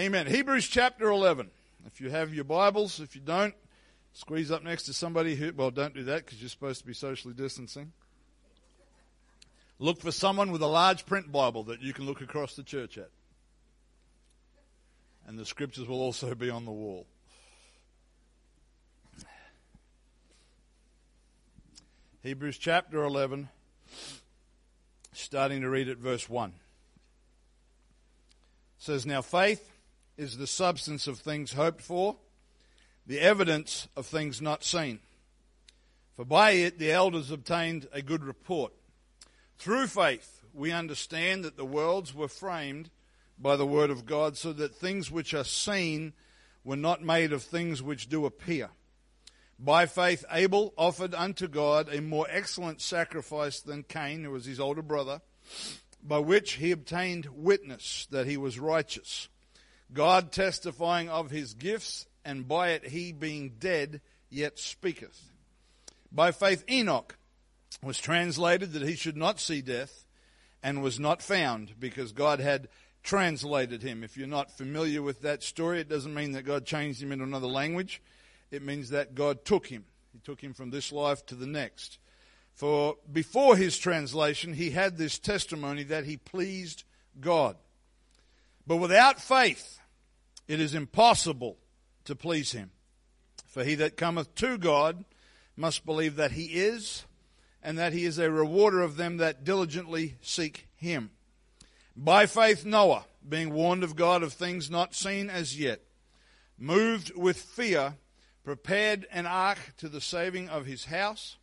Amen. Hebrews chapter 11. If you have your Bibles, if you don't, squeeze up next to somebody who, well, don't do that because you're supposed to be socially distancing. Look for someone with a large print Bible that you can look across the church at. And the scriptures will also be on the wall. Hebrews chapter 11, starting to read at verse 1. It says, Now faith is the substance of things hoped for, the evidence of things not seen. For by it the elders obtained a good report. Through faith we understand that the worlds were framed by the word of God, so that things which are seen were not made of things which do appear. By faith, Abel offered unto God a more excellent sacrifice than Cain, who was his older brother, by which he obtained witness that he was righteous. God testifying of his gifts, and by it he being dead yet speaketh. By faith, Enoch was translated that he should not see death, and was not found, because God had translated him. If you're not familiar with that story, it doesn't mean that God changed him into another language it means that God took him. He took him from this life to the next. For before his translation, he had this testimony that he pleased God. But without faith, it is impossible to please him. For he that cometh to God must believe that he is, and that he is a rewarder of them that diligently seek him. By faith, Noah, being warned of God of things not seen as yet, moved with fear, prepared an ark to the saving of his house,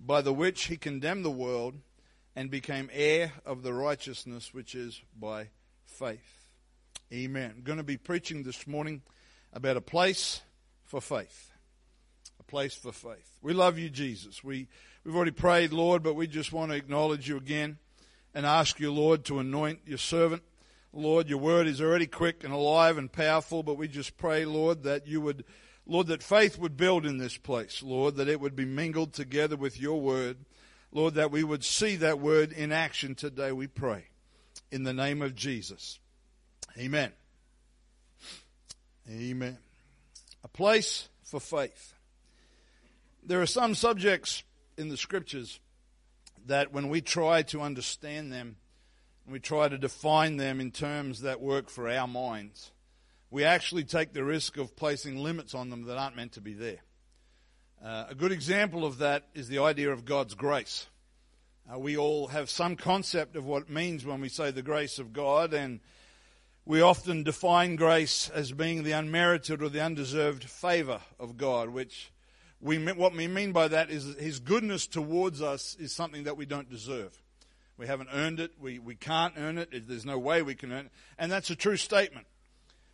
by the which he condemned the world and became heir of the righteousness which is by faith. Amen. I'm going to be preaching this morning about a place for faith. A place for faith. We love you, Jesus. We, we've already prayed, Lord, but we just want to acknowledge you again and ask you, Lord, to anoint your servant. Lord, your word is already quick and alive and powerful, but we just pray, Lord, that you would Lord, that faith would build in this place, Lord, that it would be mingled together with your word. Lord, that we would see that word in action today, we pray. In the name of Jesus. Amen. Amen. A place for faith. There are some subjects in the scriptures that when we try to understand them, we try to define them in terms that work for our minds, we actually take the risk of placing limits on them that aren't meant to be there. Uh, a good example of that is the idea of God's grace. Uh, we all have some concept of what it means when we say the grace of God, and we often define grace as being the unmerited or the undeserved favor of God, which we what we mean by that is His goodness towards us is something that we don't deserve. We haven't earned it. We, we can't earn it. There's no way we can earn it. And that's a true statement.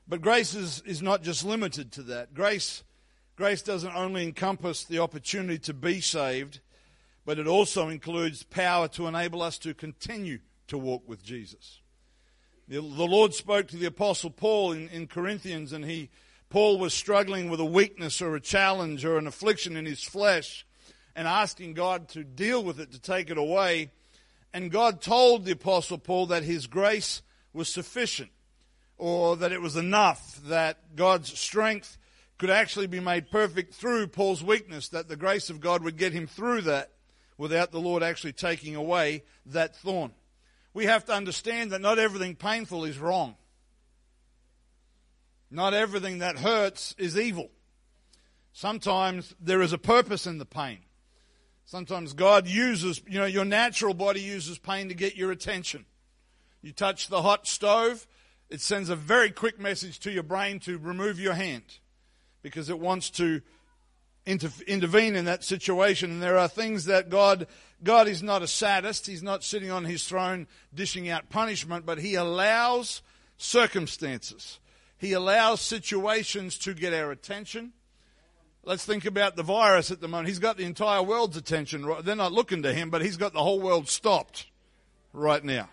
But grace is, is not just limited to that. Grace, grace doesn't only encompass the opportunity to be saved, but it also includes power to enable us to continue to walk with Jesus. The, the Lord spoke to the Apostle Paul in, in Corinthians, and he, Paul was struggling with a weakness or a challenge or an affliction in his flesh and asking God to deal with it, to take it away. And God told the Apostle Paul that his grace was sufficient or that it was enough, that God's strength could actually be made perfect through Paul's weakness, that the grace of God would get him through that without the Lord actually taking away that thorn. We have to understand that not everything painful is wrong. Not everything that hurts is evil. Sometimes there is a purpose in the pain. Sometimes God uses, you know, your natural body uses pain to get your attention. You touch the hot stove, it sends a very quick message to your brain to remove your hand because it wants to intervene in that situation. And there are things that God, God is not a sadist. He's not sitting on his throne dishing out punishment, but he allows circumstances. He allows situations to get our attention. Let's think about the virus at the moment. He's got the entire world's attention. They're not looking to him, but he's got the whole world stopped right now.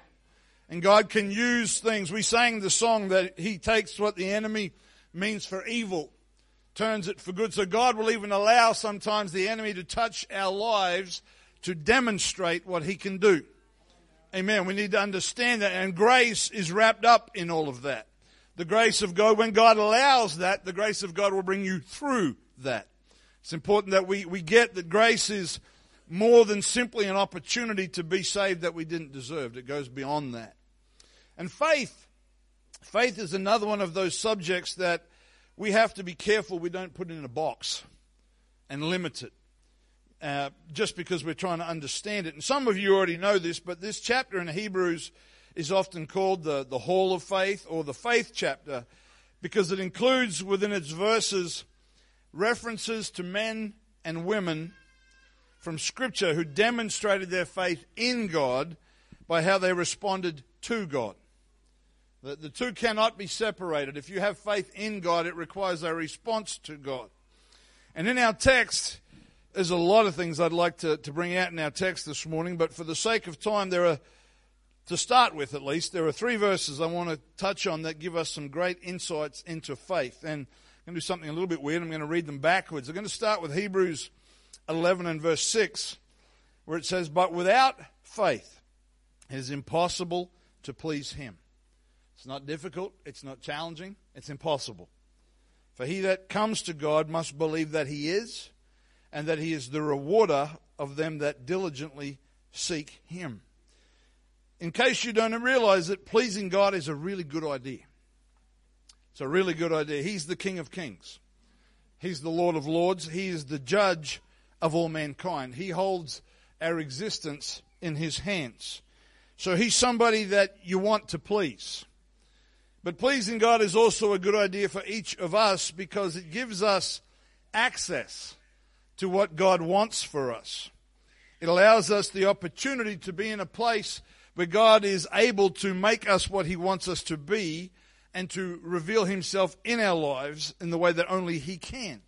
And God can use things. We sang the song that He takes what the enemy means for evil, turns it for good. So God will even allow sometimes the enemy to touch our lives to demonstrate what He can do. Amen. We need to understand that. And grace is wrapped up in all of that. the grace of God, when God allows that, the grace of God will bring you through that. It's important that we, we get that grace is more than simply an opportunity to be saved that we didn't deserve. It goes beyond that. And faith, faith is another one of those subjects that we have to be careful we don't put it in a box and limit it. Uh, just because we're trying to understand it. And some of you already know this, but this chapter in Hebrews is often called the, the Hall of Faith or the Faith chapter because it includes within its verses references to men and women from Scripture who demonstrated their faith in God by how they responded to God. The, the two cannot be separated. If you have faith in God, it requires a response to God. And in our text, there's a lot of things I'd like to, to bring out in our text this morning, but for the sake of time, there are, to start with at least, there are three verses I want to touch on that give us some great insights into faith. And I'm going to do something a little bit weird. I'm going to read them backwards. I'm going to start with Hebrews 11 and verse 6, where it says, But without faith, it is impossible to please him. It's not difficult, it's not challenging, it's impossible. For he that comes to God must believe that he is, and that he is the rewarder of them that diligently seek him. In case you don't realize it, pleasing God is a really good idea. It's a really good idea. He's the King of Kings. He's the Lord of Lords. He is the judge of all mankind. He holds our existence in his hands. So he's somebody that you want to please. But pleasing God is also a good idea for each of us because it gives us access to what God wants for us. It allows us the opportunity to be in a place where God is able to make us what he wants us to be and to reveal himself in our lives in the way that only he can.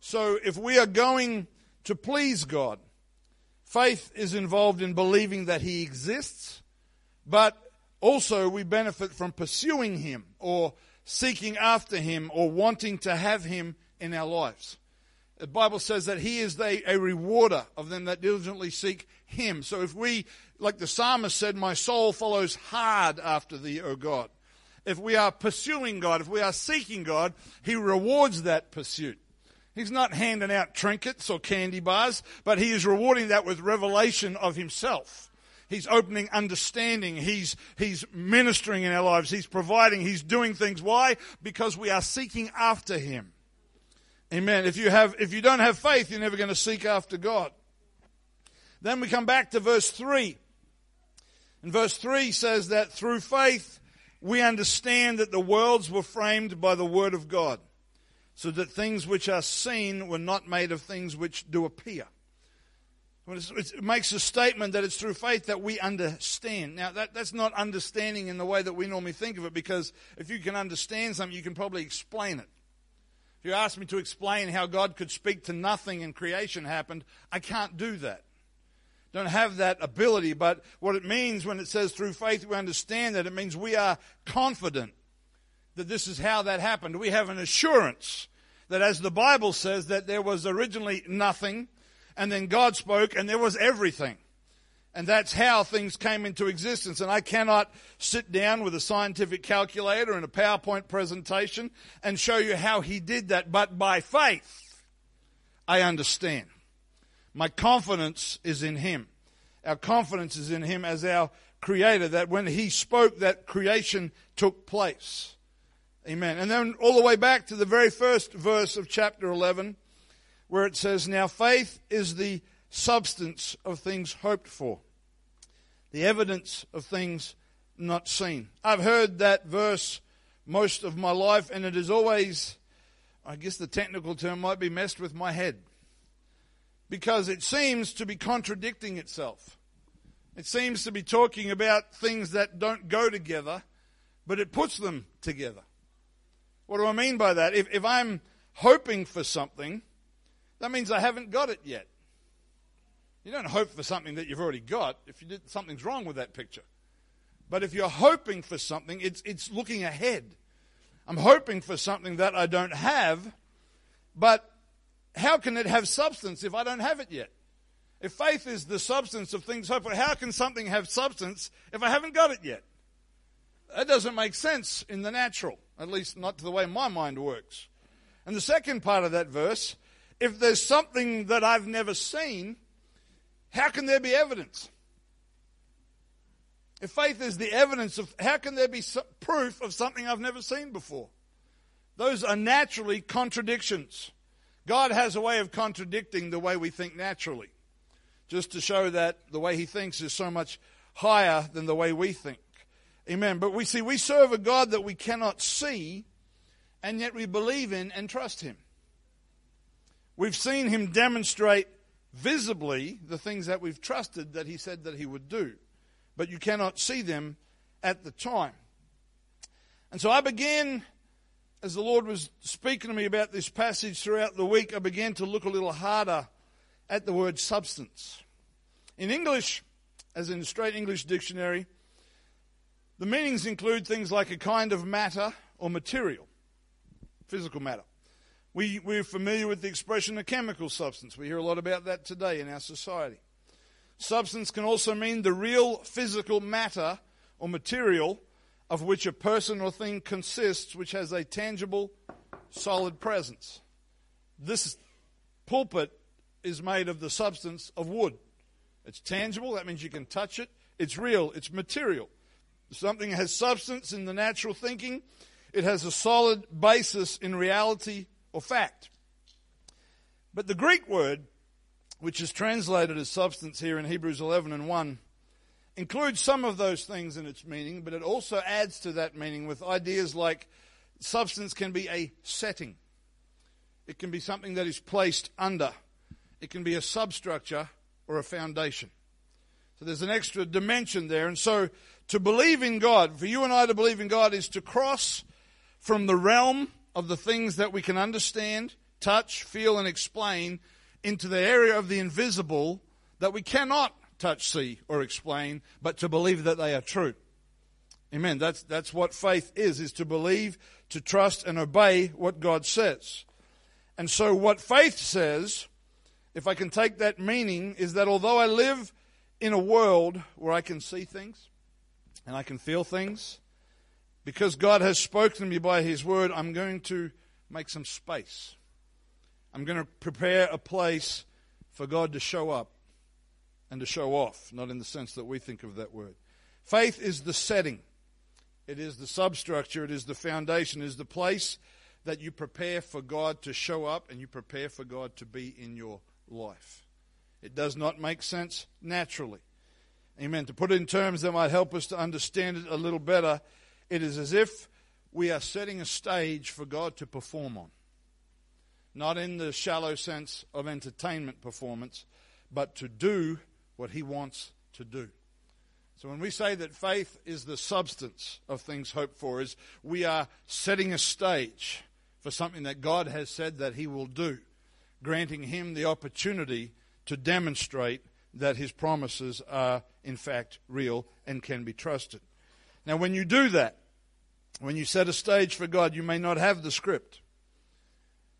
So if we are going to please God. Faith is involved in believing that He exists, but also we benefit from pursuing Him or seeking after Him or wanting to have Him in our lives. The Bible says that He is a, a rewarder of them that diligently seek Him. So if we, like the psalmist said, my soul follows hard after Thee, O God. If we are pursuing God, if we are seeking God, He rewards that pursuit. He's not handing out trinkets or candy bars, but he is rewarding that with revelation of himself. He's opening understanding. He's, he's ministering in our lives. He's providing. He's doing things. Why? Because we are seeking after him. Amen. If you have, if you don't have faith, you're never going to seek after God. Then we come back to verse 3. And verse 3 says that through faith we understand that the worlds were framed by the word of God so that things which are seen were not made of things which do appear. It makes a statement that it's through faith that we understand. Now, that, that's not understanding in the way that we normally think of it, because if you can understand something, you can probably explain it. If you ask me to explain how God could speak to nothing and creation happened, I can't do that. Don't have that ability, but what it means when it says through faith we understand that, it means we are confident that this is how that happened. We have an assurance that as the Bible says that there was originally nothing and then God spoke and there was everything. And that's how things came into existence. And I cannot sit down with a scientific calculator and a PowerPoint presentation and show you how he did that. But by faith, I understand. My confidence is in him. Our confidence is in him as our creator, that when he spoke, that creation took place. Amen. And then all the way back to the very first verse of chapter 11, where it says, Now faith is the substance of things hoped for, the evidence of things not seen. I've heard that verse most of my life, and it is always, I guess the technical term might be messed with my head. Because it seems to be contradicting itself. It seems to be talking about things that don't go together, but it puts them together. What do I mean by that? If, if I'm hoping for something, that means I haven't got it yet. You don't hope for something that you've already got. If you did, something's wrong with that picture. But if you're hoping for something, it's, it's looking ahead. I'm hoping for something that I don't have, but how can it have substance if I don't have it yet? If faith is the substance of things hoped for, how can something have substance if I haven't got it yet? That doesn't make sense in the natural, at least not to the way my mind works. And the second part of that verse if there's something that I've never seen, how can there be evidence? If faith is the evidence of, how can there be proof of something I've never seen before? Those are naturally contradictions. God has a way of contradicting the way we think naturally, just to show that the way He thinks is so much higher than the way we think. Amen. But we see, we serve a God that we cannot see, and yet we believe in and trust Him. We've seen Him demonstrate visibly the things that we've trusted that He said that He would do, but you cannot see them at the time. And so I began as the Lord was speaking to me about this passage throughout the week, I began to look a little harder at the word substance. In English, as in the straight English dictionary, the meanings include things like a kind of matter or material, physical matter. We, we're familiar with the expression a chemical substance. We hear a lot about that today in our society. Substance can also mean the real physical matter or material of which a person or thing consists, which has a tangible, solid presence. This pulpit is made of the substance of wood. It's tangible, that means you can touch it. It's real, it's material. Something has substance in the natural thinking, it has a solid basis in reality or fact. But the Greek word, which is translated as substance here in Hebrews 11 and 1, includes some of those things in its meaning, but it also adds to that meaning with ideas like substance can be a setting, it can be something that is placed under, it can be a substructure or a foundation. So there's an extra dimension there. And so to believe in God, for you and I to believe in God, is to cross from the realm of the things that we can understand, touch, feel, and explain into the area of the invisible that we cannot touch, see, or explain, but to believe that they are true. Amen. That's, that's what faith is, is to believe, to trust, and obey what God says. And so what faith says, if I can take that meaning, is that although I live in a world where I can see things and I can feel things, because God has spoken to me by His word, I'm going to make some space. I'm going to prepare a place for God to show up and to show off, not in the sense that we think of that word. Faith is the setting, it is the substructure, it is the foundation, it is the place that you prepare for God to show up and you prepare for God to be in your life. It does not make sense naturally. Amen. To put it in terms that might help us to understand it a little better, it is as if we are setting a stage for God to perform on. Not in the shallow sense of entertainment performance, but to do what he wants to do. So when we say that faith is the substance of things hoped for, is we are setting a stage for something that God has said that he will do, granting him the opportunity to demonstrate that his promises are in fact real and can be trusted. Now when you do that, when you set a stage for God, you may not have the script.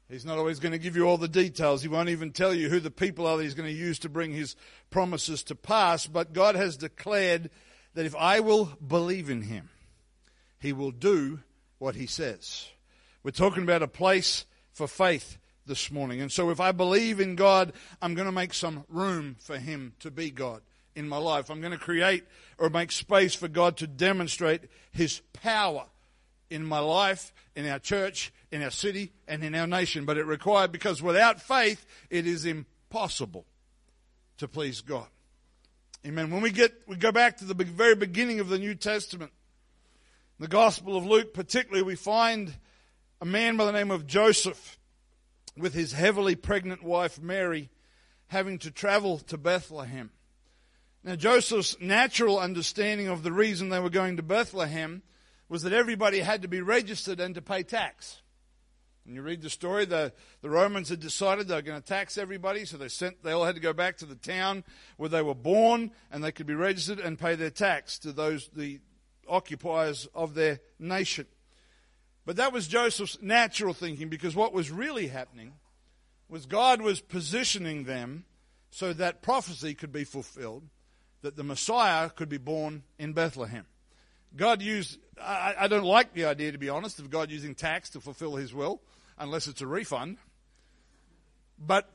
He's not always going to give you all the details. He won't even tell you who the people are that he's going to use to bring his promises to pass. But God has declared that if I will believe in him, he will do what he says. We're talking about a place for faith this morning. And so if I believe in God, I'm going to make some room for him to be God in my life. I'm going to create or make space for God to demonstrate his power in my life, in our church, in our city, and in our nation. But it required, because without faith, it is impossible to please God. Amen. When we get, we go back to the very beginning of the New Testament, the Gospel of Luke particularly, we find a man by the name of Joseph with his heavily pregnant wife Mary having to travel to Bethlehem. Now, Joseph's natural understanding of the reason they were going to Bethlehem was that everybody had to be registered and to pay tax. And you read the story, the, the Romans had decided they were going to tax everybody, so they sent they all had to go back to the town where they were born and they could be registered and pay their tax to those the occupiers of their nation. But that was Joseph's natural thinking because what was really happening was God was positioning them so that prophecy could be fulfilled, that the Messiah could be born in Bethlehem. God used, I, I don't like the idea, to be honest, of God using tax to fulfill his will, unless it's a refund. But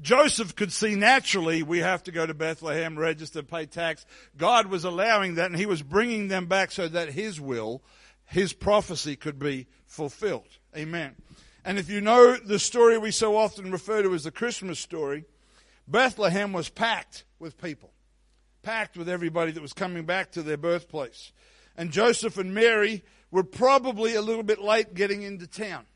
Joseph could see naturally we have to go to Bethlehem, register, pay tax. God was allowing that and he was bringing them back so that his will, his prophecy could be fulfilled. Amen. And if you know the story we so often refer to as the Christmas story, Bethlehem was packed with people, packed with everybody that was coming back to their birthplace. And Joseph and Mary were probably a little bit late getting into town.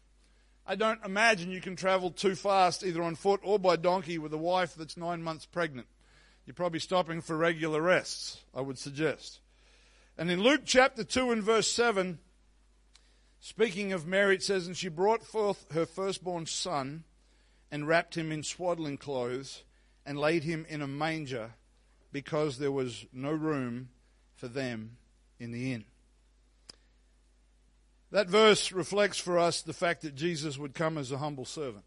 I don't imagine you can travel too fast either on foot or by donkey with a wife that's nine months pregnant. You're probably stopping for regular rests, I would suggest. And in Luke chapter 2 and verse 7, speaking of Mary, it says, And she brought forth her firstborn son and wrapped him in swaddling clothes and laid him in a manger because there was no room for them in the inn. That verse reflects for us the fact that Jesus would come as a humble servant.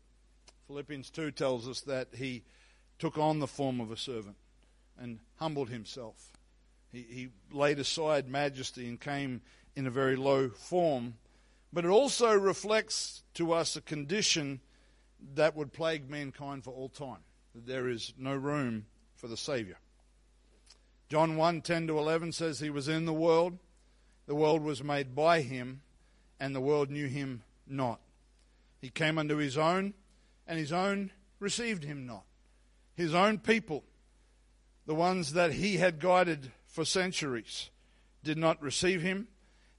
Philippians 2 tells us that he took on the form of a servant and humbled himself. He, he laid aside majesty and came in a very low form. But it also reflects to us a condition that would plague mankind for all time that there is no room for the Savior. John 1 10 to 11 says, He was in the world, the world was made by Him and the world knew him not. He came unto his own, and his own received him not. His own people, the ones that he had guided for centuries, did not receive him,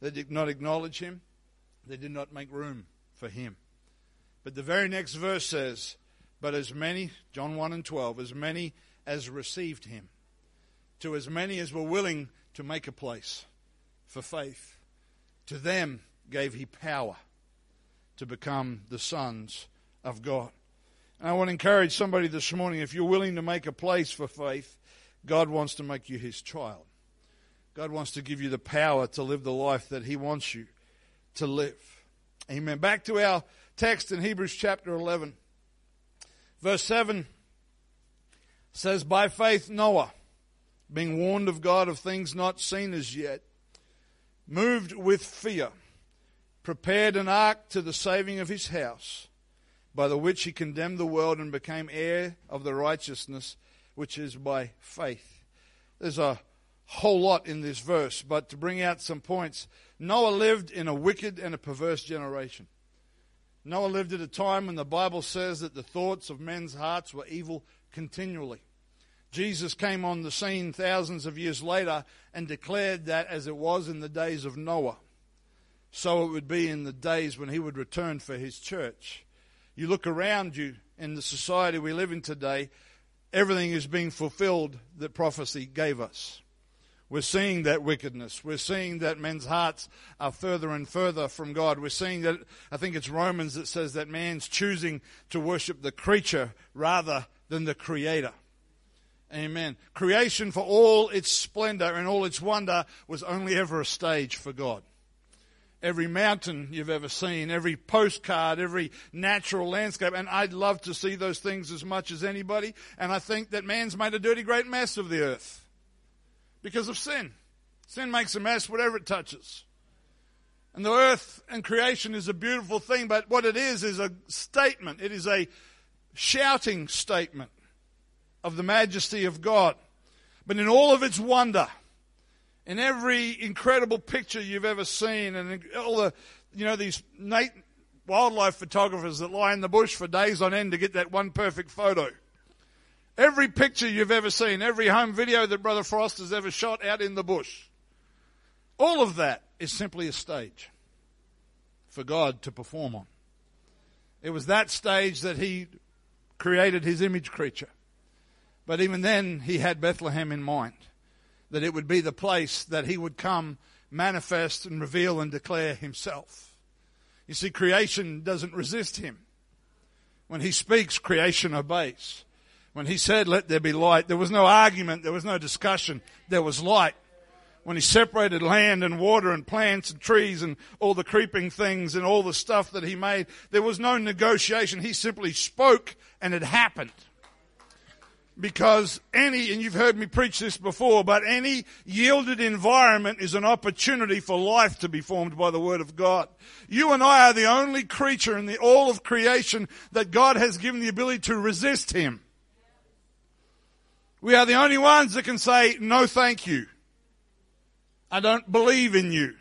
they did not acknowledge him, they did not make room for him. But the very next verse says, But as many, John 1 and 12, as many as received him, to as many as were willing to make a place for faith, to them gave he power to become the sons of God. And I want to encourage somebody this morning if you're willing to make a place for faith, God wants to make you his child. God wants to give you the power to live the life that he wants you to live. Amen. Back to our text in Hebrews chapter 11. Verse 7 says, By faith Noah, being warned of God of things not seen as yet, moved with fear prepared an ark to the saving of his house, by the which he condemned the world and became heir of the righteousness which is by faith. There's a whole lot in this verse, but to bring out some points, Noah lived in a wicked and a perverse generation. Noah lived at a time when the Bible says that the thoughts of men's hearts were evil continually. Jesus came on the scene thousands of years later and declared that as it was in the days of Noah so it would be in the days when he would return for his church. You look around you in the society we live in today, everything is being fulfilled that prophecy gave us. We're seeing that wickedness. We're seeing that men's hearts are further and further from God. We're seeing that, I think it's Romans that says that man's choosing to worship the creature rather than the creator. Amen. Creation for all its splendor and all its wonder was only ever a stage for God every mountain you've ever seen, every postcard, every natural landscape. And I'd love to see those things as much as anybody. And I think that man's made a dirty great mess of the earth because of sin. Sin makes a mess whatever it touches. And the earth and creation is a beautiful thing, but what it is is a statement. It is a shouting statement of the majesty of God. But in all of its wonder, in every incredible picture you've ever seen, and all the, you know, these Nate wildlife photographers that lie in the bush for days on end to get that one perfect photo. Every picture you've ever seen, every home video that Brother Frost has ever shot out in the bush, all of that is simply a stage for God to perform on. It was that stage that He created His image creature. But even then, He had Bethlehem in mind that it would be the place that he would come manifest and reveal and declare himself. You see, creation doesn't resist him. When he speaks, creation obeys. When he said, let there be light, there was no argument, there was no discussion, there was light. When he separated land and water and plants and trees and all the creeping things and all the stuff that he made, there was no negotiation. He simply spoke and it happened. Because any, and you've heard me preach this before, but any yielded environment is an opportunity for life to be formed by the Word of God. You and I are the only creature in the all of creation that God has given the ability to resist Him. We are the only ones that can say, no thank you. I don't believe in you.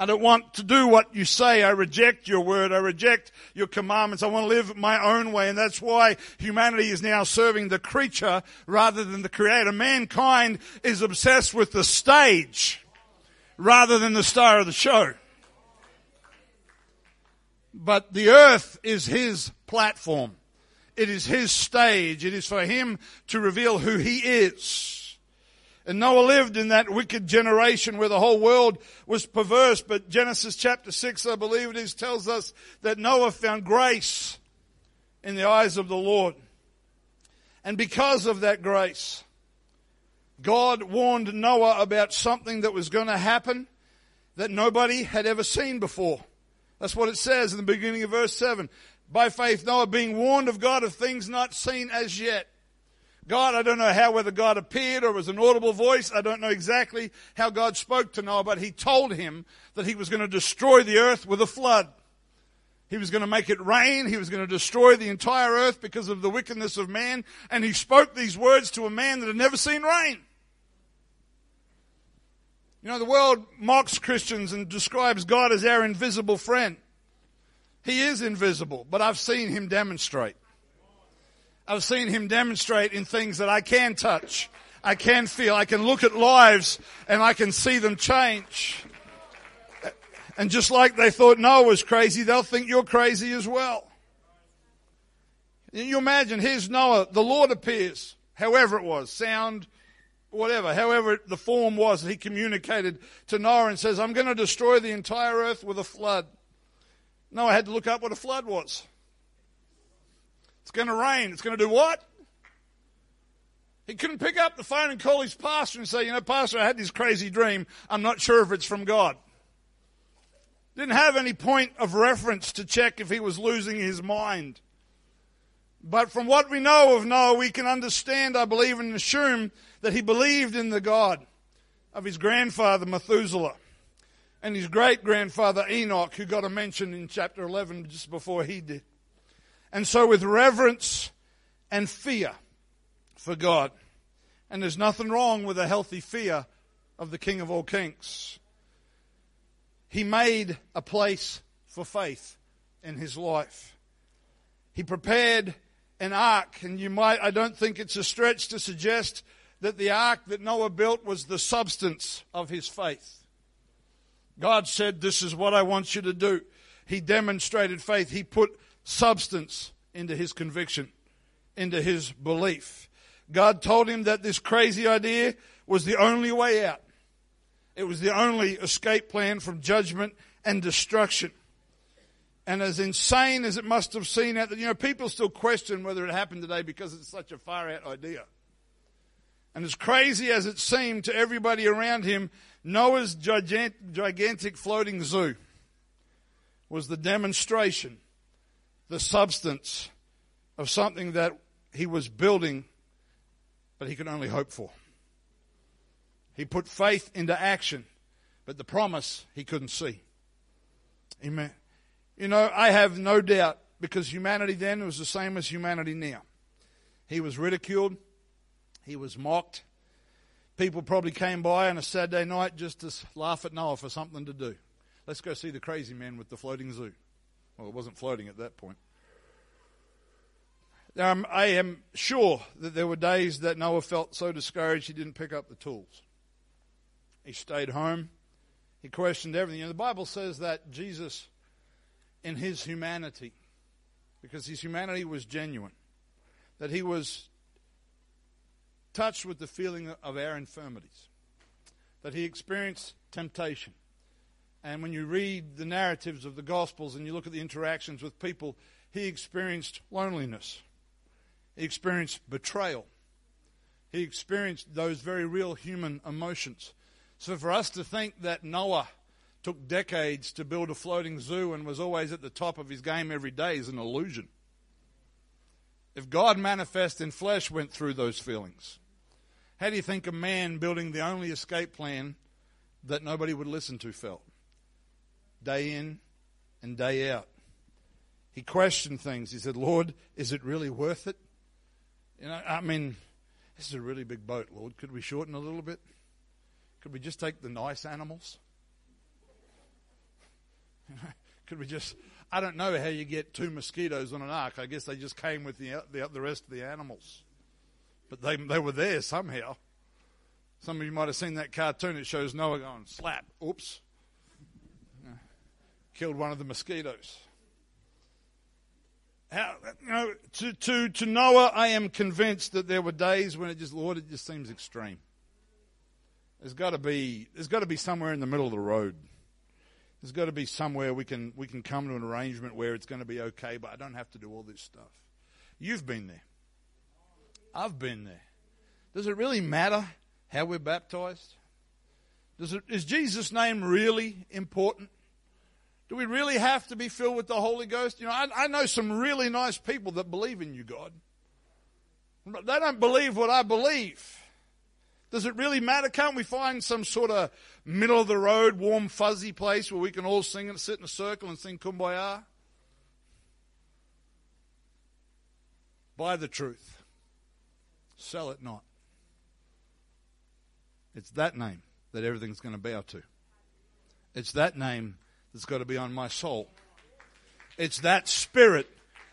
I don't want to do what you say. I reject your word. I reject your commandments. I want to live my own way. And that's why humanity is now serving the creature rather than the creator. Mankind is obsessed with the stage rather than the star of the show. But the earth is his platform. It is his stage. It is for him to reveal who he is. And Noah lived in that wicked generation where the whole world was perverse. But Genesis chapter 6, I believe it is, tells us that Noah found grace in the eyes of the Lord. And because of that grace, God warned Noah about something that was going to happen that nobody had ever seen before. That's what it says in the beginning of verse 7. By faith, Noah being warned of God of things not seen as yet. God, I don't know how, whether God appeared or was an audible voice. I don't know exactly how God spoke to Noah, but he told him that he was going to destroy the earth with a flood. He was going to make it rain. He was going to destroy the entire earth because of the wickedness of man. And he spoke these words to a man that had never seen rain. You know, the world mocks Christians and describes God as our invisible friend. He is invisible, but I've seen him demonstrate. I've seen him demonstrate in things that I can touch. I can feel. I can look at lives and I can see them change. And just like they thought Noah was crazy, they'll think you're crazy as well. You imagine, here's Noah, the Lord appears, however it was, sound, whatever, however the form was that he communicated to Noah and says, I'm going to destroy the entire earth with a flood. Noah had to look up what a flood was. Going to rain. It's going to do what? He couldn't pick up the phone and call his pastor and say, you know, pastor, I had this crazy dream. I'm not sure if it's from God. Didn't have any point of reference to check if he was losing his mind. But from what we know of Noah, we can understand, I believe, and assume that he believed in the God of his grandfather Methuselah and his great grandfather Enoch, who got a mention in chapter 11 just before he did. And so, with reverence and fear for God, and there's nothing wrong with a healthy fear of the King of all kings, he made a place for faith in his life. He prepared an ark, and you might, I don't think it's a stretch to suggest that the ark that Noah built was the substance of his faith. God said, This is what I want you to do. He demonstrated faith. He put substance into his conviction, into his belief. God told him that this crazy idea was the only way out. It was the only escape plan from judgment and destruction. And as insane as it must have seemed you know, people still question whether it happened today because it's such a far out idea. And as crazy as it seemed to everybody around him, Noah's gigantic floating zoo was the demonstration the substance of something that he was building, but he could only hope for. He put faith into action, but the promise he couldn't see. Amen. You know, I have no doubt because humanity then was the same as humanity now. He was ridiculed, he was mocked. People probably came by on a Saturday night just to laugh at Noah for something to do. Let's go see the crazy man with the floating zoo. Well, it wasn't floating at that point. Um, I am sure that there were days that Noah felt so discouraged he didn't pick up the tools. He stayed home. He questioned everything. And the Bible says that Jesus, in his humanity, because his humanity was genuine, that he was touched with the feeling of our infirmities, that he experienced temptation, and when you read the narratives of the Gospels and you look at the interactions with people, he experienced loneliness. He experienced betrayal. He experienced those very real human emotions. So for us to think that Noah took decades to build a floating zoo and was always at the top of his game every day is an illusion. If God manifest in flesh went through those feelings, how do you think a man building the only escape plan that nobody would listen to felt? Day in and day out. He questioned things. He said, Lord, is it really worth it? You know, I mean, this is a really big boat, Lord. Could we shorten a little bit? Could we just take the nice animals? Could we just I don't know how you get two mosquitoes on an ark. I guess they just came with the, the, the rest of the animals. But they, they were there somehow. Some of you might have seen that cartoon. It shows Noah going, slap, oops. Killed one of the mosquitoes. How, you know, to, to, to Noah, I am convinced that there were days when it just, Lord, it just seems extreme. There's got to be, there's got to be somewhere in the middle of the road. There's got to be somewhere we can we can come to an arrangement where it's going to be okay, but I don't have to do all this stuff. You've been there. I've been there. Does it really matter how we're baptized? Does it, is Jesus' name really important? Do we really have to be filled with the Holy Ghost? You know, I, I know some really nice people that believe in you, God. But they don't believe what I believe. Does it really matter? Can't we find some sort of middle of the road, warm, fuzzy place where we can all sing and sit in a circle and sing kumbaya? Buy the truth. Sell it not. It's that name that everything's going to bow to. It's that name that's got to be on my soul. It's that spirit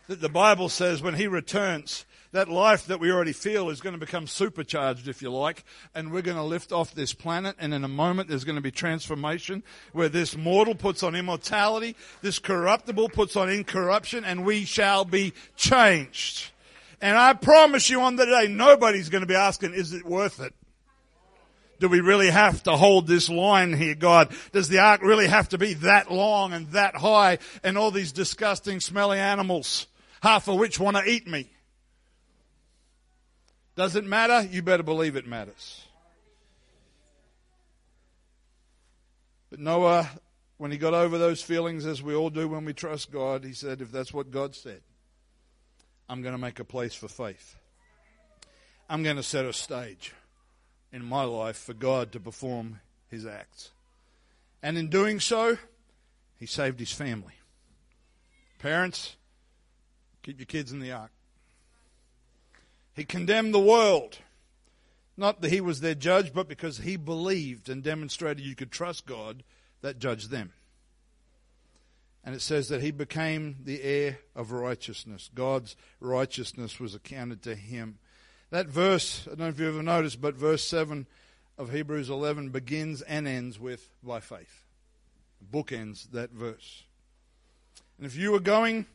that the Bible says when he returns, that life that we already feel is going to become supercharged, if you like, and we're going to lift off this planet. And in a moment, there's going to be transformation where this mortal puts on immortality, this corruptible puts on incorruption, and we shall be changed. And I promise you on the day, nobody's going to be asking, is it worth it? Do we really have to hold this line here, God? Does the ark really have to be that long and that high and all these disgusting smelly animals, half of which want to eat me? Does it matter? You better believe it matters. But Noah, when he got over those feelings, as we all do when we trust God, he said, if that's what God said, I'm going to make a place for faith. I'm going to set a stage in my life for God to perform his acts. And in doing so, he saved his family. Parents, keep your kids in the ark. He condemned the world. Not that he was their judge, but because he believed and demonstrated you could trust God that judged them. And it says that he became the heir of righteousness. God's righteousness was accounted to him. That verse, I don't know if you ever noticed, but verse 7 of Hebrews 11 begins and ends with by faith. Bookends that verse. And if you were going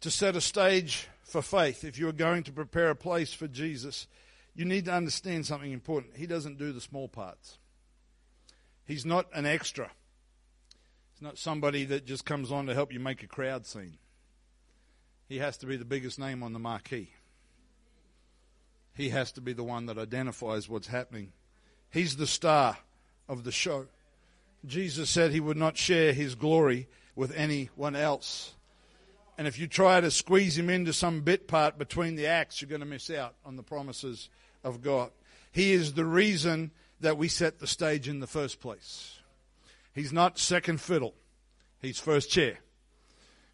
to set a stage for faith, if you're going to prepare a place for Jesus, you need to understand something important. He doesn't do the small parts. He's not an extra. He's not somebody that just comes on to help you make a crowd scene. He has to be the biggest name on the marquee. He has to be the one that identifies what's happening. He's the star of the show. Jesus said he would not share his glory with anyone else. And if you try to squeeze him into some bit part between the acts, you're going to miss out on the promises of God. He is the reason that we set the stage in the first place. He's not second fiddle. He's first chair.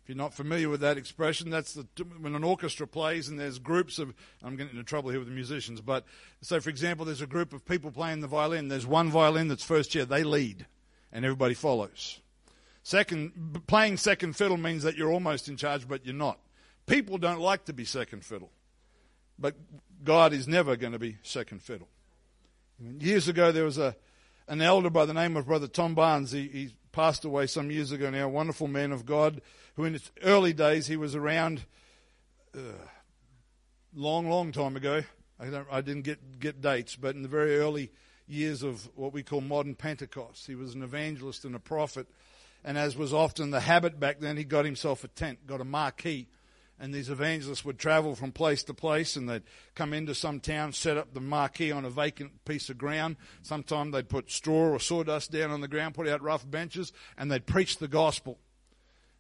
If you're not familiar with that expression, that's the, when an orchestra plays and there's groups of, I'm getting into trouble here with the musicians, but so for example, there's a group of people playing the violin. There's one violin that's first chair. They lead and everybody follows. Second, playing second fiddle means that you're almost in charge, but you're not. People don't like to be second fiddle, but God is never going to be second fiddle. Years ago, there was a an elder by the name of Brother Tom Barnes. He, he passed away some years ago now. Wonderful man of God, who in his early days he was around. Uh, long, long time ago. I, I didn't get get dates, but in the very early years of what we call modern Pentecost, he was an evangelist and a prophet and as was often the habit back then, he got himself a tent, got a marquee. And these evangelists would travel from place to place and they'd come into some town, set up the marquee on a vacant piece of ground. Sometimes they'd put straw or sawdust down on the ground, put out rough benches, and they'd preach the gospel.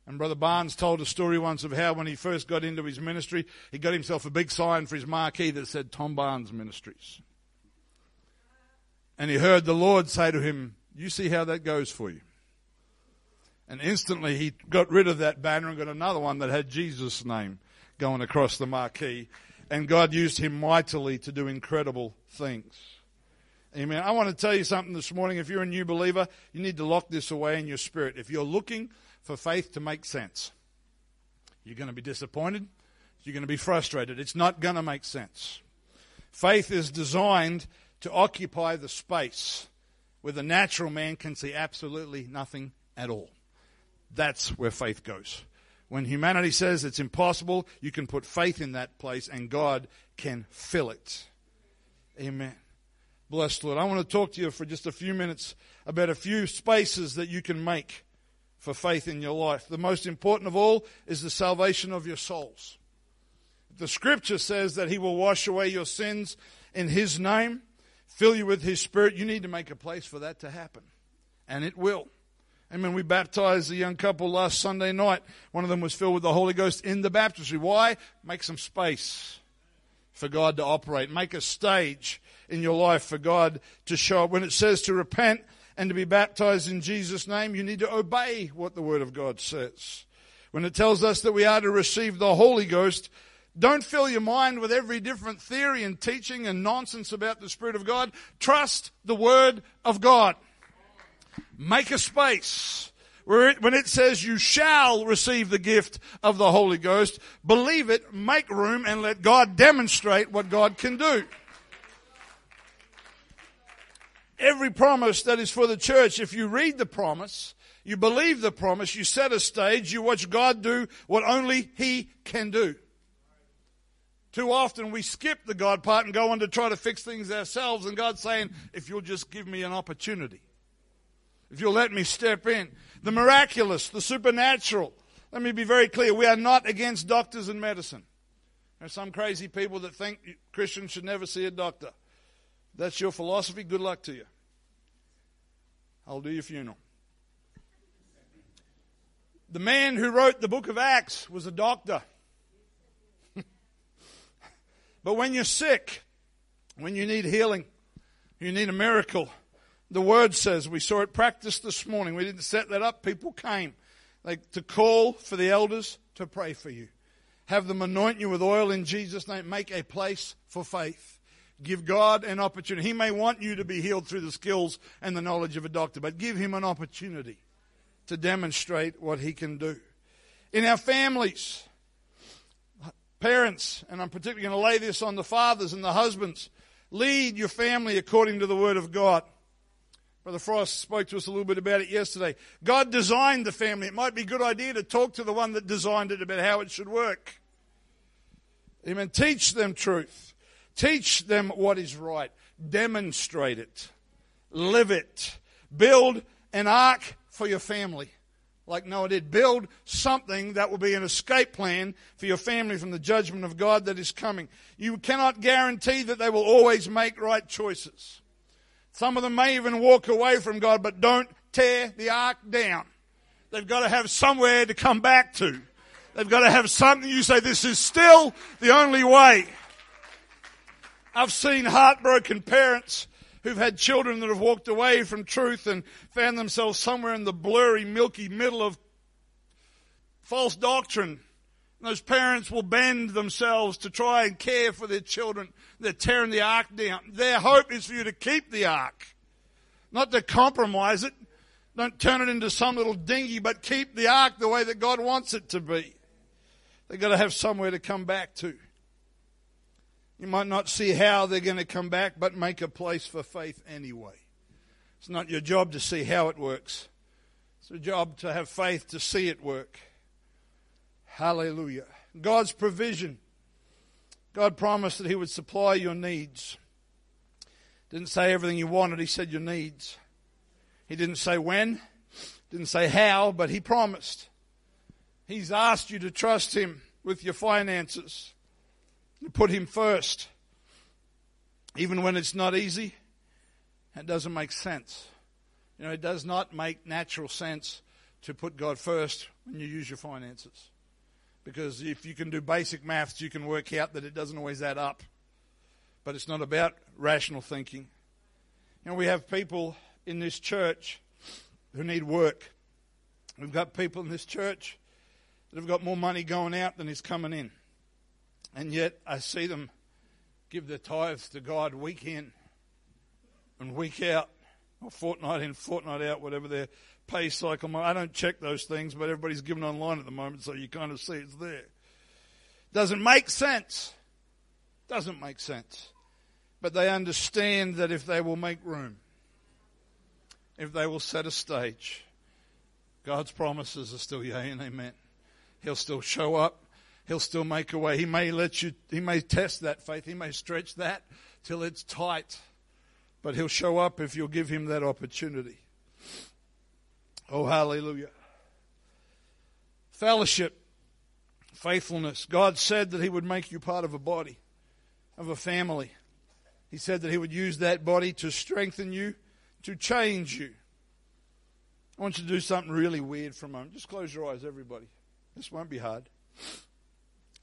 And Brother Barnes told a story once of how when he first got into his ministry, he got himself a big sign for his marquee that said Tom Barnes Ministries. And he heard the Lord say to him, You see how that goes for you. And instantly he got rid of that banner and got another one that had Jesus' name going across the marquee. And God used him mightily to do incredible things. Amen. I want to tell you something this morning. If you're a new believer, you need to lock this away in your spirit. If you're looking for faith to make sense, you're going to be disappointed. You're going to be frustrated. It's not going to make sense. Faith is designed to occupy the space where the natural man can see absolutely nothing at all. That's where faith goes. When humanity says it's impossible, you can put faith in that place and God can fill it. Amen. Blessed Lord. I want to talk to you for just a few minutes about a few spaces that you can make for faith in your life. The most important of all is the salvation of your souls. The scripture says that he will wash away your sins in his name fill you with His Spirit, you need to make a place for that to happen. And it will. Amen. We baptized a young couple last Sunday night. One of them was filled with the Holy Ghost in the baptistry. Why? Make some space for God to operate. Make a stage in your life for God to show up. When it says to repent and to be baptized in Jesus' name, you need to obey what the Word of God says. When it tells us that we are to receive the Holy Ghost, don't fill your mind with every different theory and teaching and nonsense about the Spirit of God. Trust the Word of God. Make a space. When it says you shall receive the gift of the Holy Ghost, believe it, make room, and let God demonstrate what God can do. Every promise that is for the church, if you read the promise, you believe the promise, you set a stage, you watch God do what only He can do. Too often we skip the God part and go on to try to fix things ourselves, and God's saying, if you'll just give me an opportunity, if you'll let me step in. The miraculous, the supernatural. Let me be very clear we are not against doctors and medicine. There are some crazy people that think Christians should never see a doctor. That's your philosophy. Good luck to you. I'll do your funeral. The man who wrote the book of Acts was a doctor. But when you're sick, when you need healing, you need a miracle, the word says, we saw it practiced this morning. We didn't set that up. People came like to call for the elders to pray for you. Have them anoint you with oil in Jesus' name. Make a place for faith. Give God an opportunity. He may want you to be healed through the skills and the knowledge of a doctor, but give him an opportunity to demonstrate what he can do. In our families, Parents, and I'm particularly going to lay this on the fathers and the husbands, lead your family according to the Word of God. Brother Frost spoke to us a little bit about it yesterday. God designed the family. It might be a good idea to talk to the one that designed it about how it should work. Amen. Teach them truth. Teach them what is right. Demonstrate it. Live it. Build an ark for your family like Noah did. Build something that will be an escape plan for your family from the judgment of God that is coming. You cannot guarantee that they will always make right choices. Some of them may even walk away from God, but don't tear the ark down. They've got to have somewhere to come back to. They've got to have something you say, this is still the only way. I've seen heartbroken parents who've had children that have walked away from truth and found themselves somewhere in the blurry, milky middle of false doctrine. Those parents will bend themselves to try and care for their children. They're tearing the ark down. Their hope is for you to keep the ark, not to compromise it. Don't turn it into some little dinghy, but keep the ark the way that God wants it to be. They've got to have somewhere to come back to. You might not see how they're going to come back, but make a place for faith anyway. It's not your job to see how it works. It's your job to have faith to see it work. Hallelujah. God's provision. God promised that He would supply your needs. Didn't say everything you wanted, He said your needs. He didn't say when, didn't say how, but He promised. He's asked you to trust Him with your finances to put Him first. Even when it's not easy, it doesn't make sense. You know, it does not make natural sense to put God first when you use your finances. Because if you can do basic maths, you can work out that it doesn't always add up. But it's not about rational thinking. You know, we have people in this church who need work. We've got people in this church that have got more money going out than is coming in. And yet I see them give their tithes to God week in and week out, or fortnight in, fortnight out, whatever their pay cycle. I don't check those things, but everybody's giving online at the moment, so you kind of see it's there. Doesn't make sense. Doesn't make sense. But they understand that if they will make room, if they will set a stage, God's promises are still yea and amen. He'll still show up. He'll still make a way. He may let you, he may test that faith. He may stretch that till it's tight. But he'll show up if you'll give him that opportunity. Oh, hallelujah. Fellowship, faithfulness. God said that he would make you part of a body, of a family. He said that he would use that body to strengthen you, to change you. I want you to do something really weird for a moment. Just close your eyes, everybody. This won't be hard.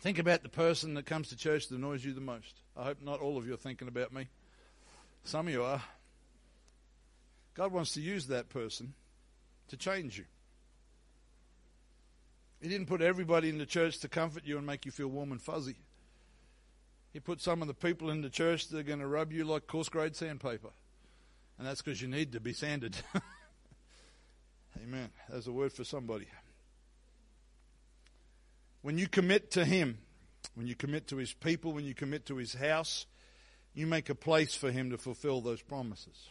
Think about the person that comes to church that annoys you the most. I hope not all of you are thinking about me. Some of you are. God wants to use that person to change you. He didn't put everybody in the church to comfort you and make you feel warm and fuzzy. He put some of the people in the church that are going to rub you like coarse grade sandpaper. And that's because you need to be sanded. Amen. There's a word for somebody. When you commit to Him, when you commit to His people, when you commit to His house, you make a place for Him to fulfill those promises.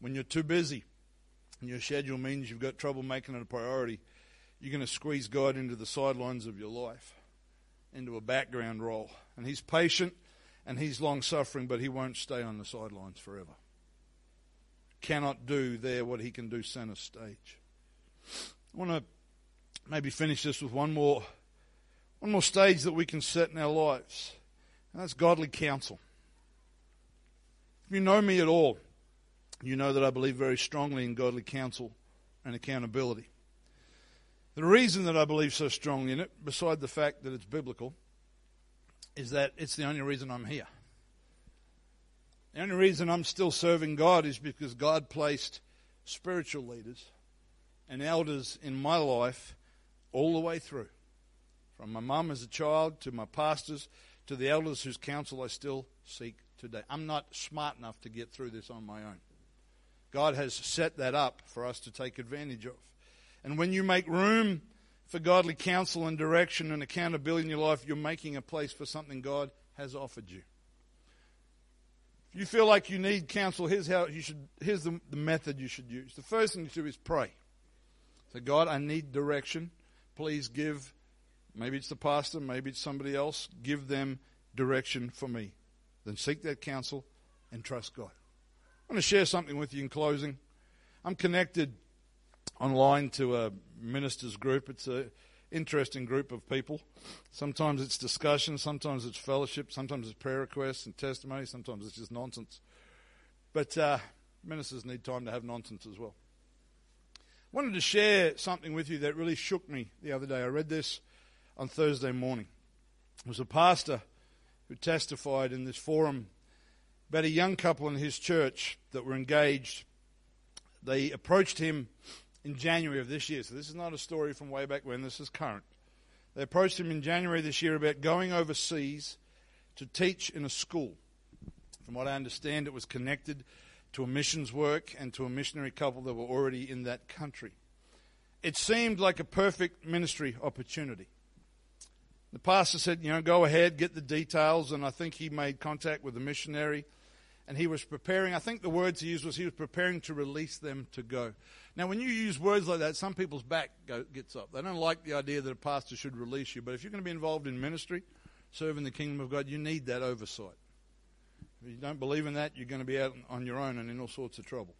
When you're too busy your schedule means you've got trouble making it a priority, you're going to squeeze God into the sidelines of your life, into a background role. And He's patient and He's long suffering, but He won't stay on the sidelines forever. Cannot do there what He can do center stage. I want to maybe finish this with one more, one more stage that we can set in our lives. And that's godly counsel. If you know me at all, you know that I believe very strongly in godly counsel and accountability. The reason that I believe so strongly in it, beside the fact that it's biblical, is that it's the only reason I'm here. The only reason I'm still serving God is because God placed spiritual leaders and elders in my life all the way through. From my mum as a child to my pastors to the elders whose counsel I still seek today. I'm not smart enough to get through this on my own. God has set that up for us to take advantage of. And when you make room for godly counsel and direction and accountability in your life, you're making a place for something God has offered you. If you feel like you need counsel, here's how you should here's the, the method you should use. The first thing to do is pray. Say, God, I need direction please give, maybe it's the pastor, maybe it's somebody else, give them direction for me. Then seek that counsel and trust God. I want to share something with you in closing. I'm connected online to a ministers group. It's an interesting group of people. Sometimes it's discussion, sometimes it's fellowship, sometimes it's prayer requests and testimony, sometimes it's just nonsense. But uh, ministers need time to have nonsense as well I wanted to share something with you that really shook me the other day. I read this on Thursday morning. It was a pastor who testified in this forum about a young couple in his church that were engaged. They approached him in January of this year. So this is not a story from way back when, this is current. They approached him in January this year about going overseas to teach in a school. From what I understand, it was connected to a missions work and to a missionary couple that were already in that country. It seemed like a perfect ministry opportunity. The pastor said, you know, go ahead, get the details, and I think he made contact with the missionary, and he was preparing. I think the words he used was he was preparing to release them to go. Now, when you use words like that, some people's back go, gets up. They don't like the idea that a pastor should release you, but if you're going to be involved in ministry, serving the kingdom of God, you need that oversight. If you don't believe in that, you're going to be out on your own and in all sorts of trouble.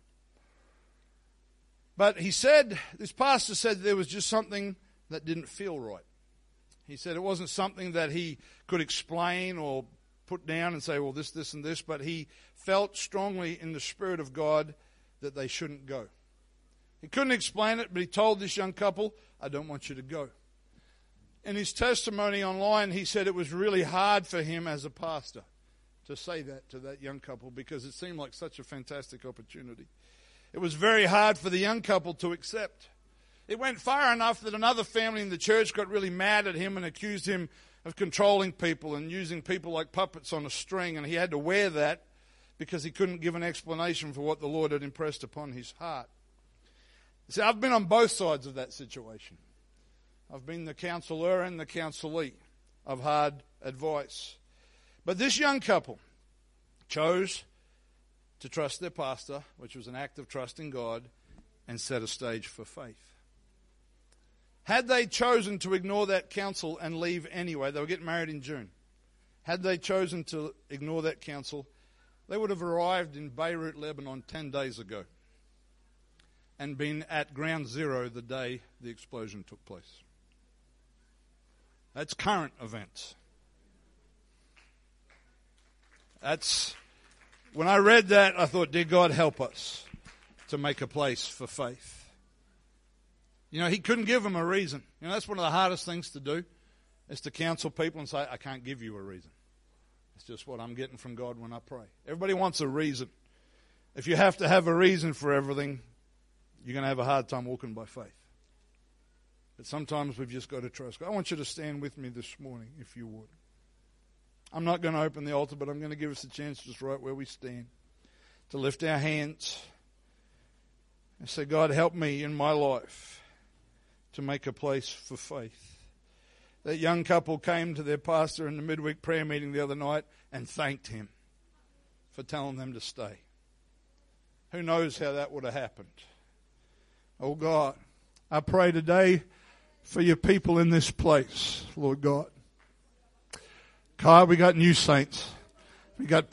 But he said, this pastor said there was just something that didn't feel right. He said it wasn't something that he could explain or put down and say, well, this, this, and this, but he felt strongly in the Spirit of God that they shouldn't go. He couldn't explain it, but he told this young couple, I don't want you to go. In his testimony online, he said it was really hard for him as a pastor to say that to that young couple because it seemed like such a fantastic opportunity. It was very hard for the young couple to accept. It went far enough that another family in the church got really mad at him and accused him of controlling people and using people like puppets on a string, and he had to wear that because he couldn't give an explanation for what the Lord had impressed upon his heart. See, I've been on both sides of that situation. I've been the counselor and the counselee of hard advice. But this young couple chose to trust their pastor, which was an act of trust in God, and set a stage for faith. Had they chosen to ignore that counsel and leave anyway, they were getting married in June. Had they chosen to ignore that counsel, they would have arrived in Beirut, Lebanon 10 days ago and been at ground zero the day the explosion took place. That's current events. That's when I read that, I thought, Dear God, help us to make a place for faith. You know, he couldn't give them a reason. You know, that's one of the hardest things to do, is to counsel people and say, I can't give you a reason. It's just what I'm getting from God when I pray. Everybody wants a reason. If you have to have a reason for everything, you're going to have a hard time walking by faith. But sometimes we've just got to trust God. I want you to stand with me this morning, if you would. I'm not going to open the altar, but I'm going to give us a chance just right where we stand to lift our hands and say, God, help me in my life to make a place for faith. That young couple came to their pastor in the midweek prayer meeting the other night and thanked him for telling them to stay. Who knows how that would have happened? Oh God, I pray today for your people in this place, Lord God. God, we got new saints. We got